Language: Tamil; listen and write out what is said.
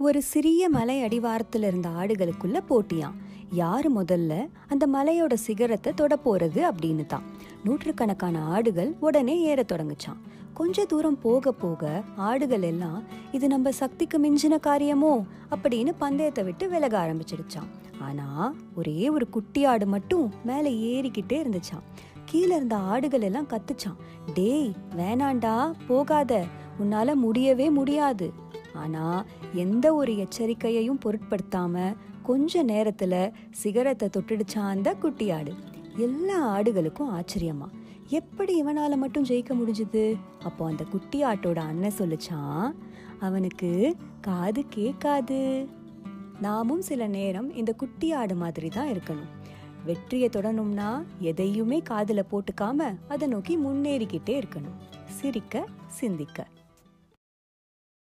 ஒரு சிறிய மலை அடிவாரத்தில் இருந்த ஆடுகளுக்குள்ள போட்டியாம். யார் முதல்ல அந்த மலையோட சிகரத்தை தொட போறது அப்படின்னு தான் நூற்றுக்கணக்கான ஆடுகள் உடனே ஏற தொடங்குச்சான் கொஞ்ச தூரம் போக போக ஆடுகள் எல்லாம் இது நம்ம சக்திக்கு மிஞ்சின காரியமோ? அப்படின்னு பந்தயத்தை விட்டு விலக ஆரம்பிச்சிடுச்சான் ஆனா ஒரே ஒரு குட்டி ஆடு மட்டும் மேலே ஏறிக்கிட்டே இருந்துச்சான் கீழே இருந்த ஆடுகள் எல்லாம் கத்துச்சான் டேய் வேணாண்டா போகாத. உன்னால முடியவே முடியாது. ஆனால் எந்த ஒரு எச்சரிக்கையையும் பொருட்படுத்தாம கொஞ்ச நேரத்தில் சிகரத்தை தொட்டுடுச்சான் அந்த குட்டி ஆடு? எல்லா ஆடுகளுக்கும் ஆச்சரியமா? எப்படி இவனால் மட்டும் ஜெயிக்க முடிஞ்சுது? அப்போ அந்த குட்டி ஆட்டோட அண்ணன் சொல்லிச்சான் அவனுக்கு காது கேட்காது. நாமும் சில நேரம் இந்த குட்டி ஆடு மாதிரி தான் இருக்கணும். வெற்றியை தொடணும்னா எதையுமே காதில் போட்டுக்காம அதை நோக்கி முன்னேறிக்கிட்டே இருக்கணும். சிரிக்க சிந்திக்க.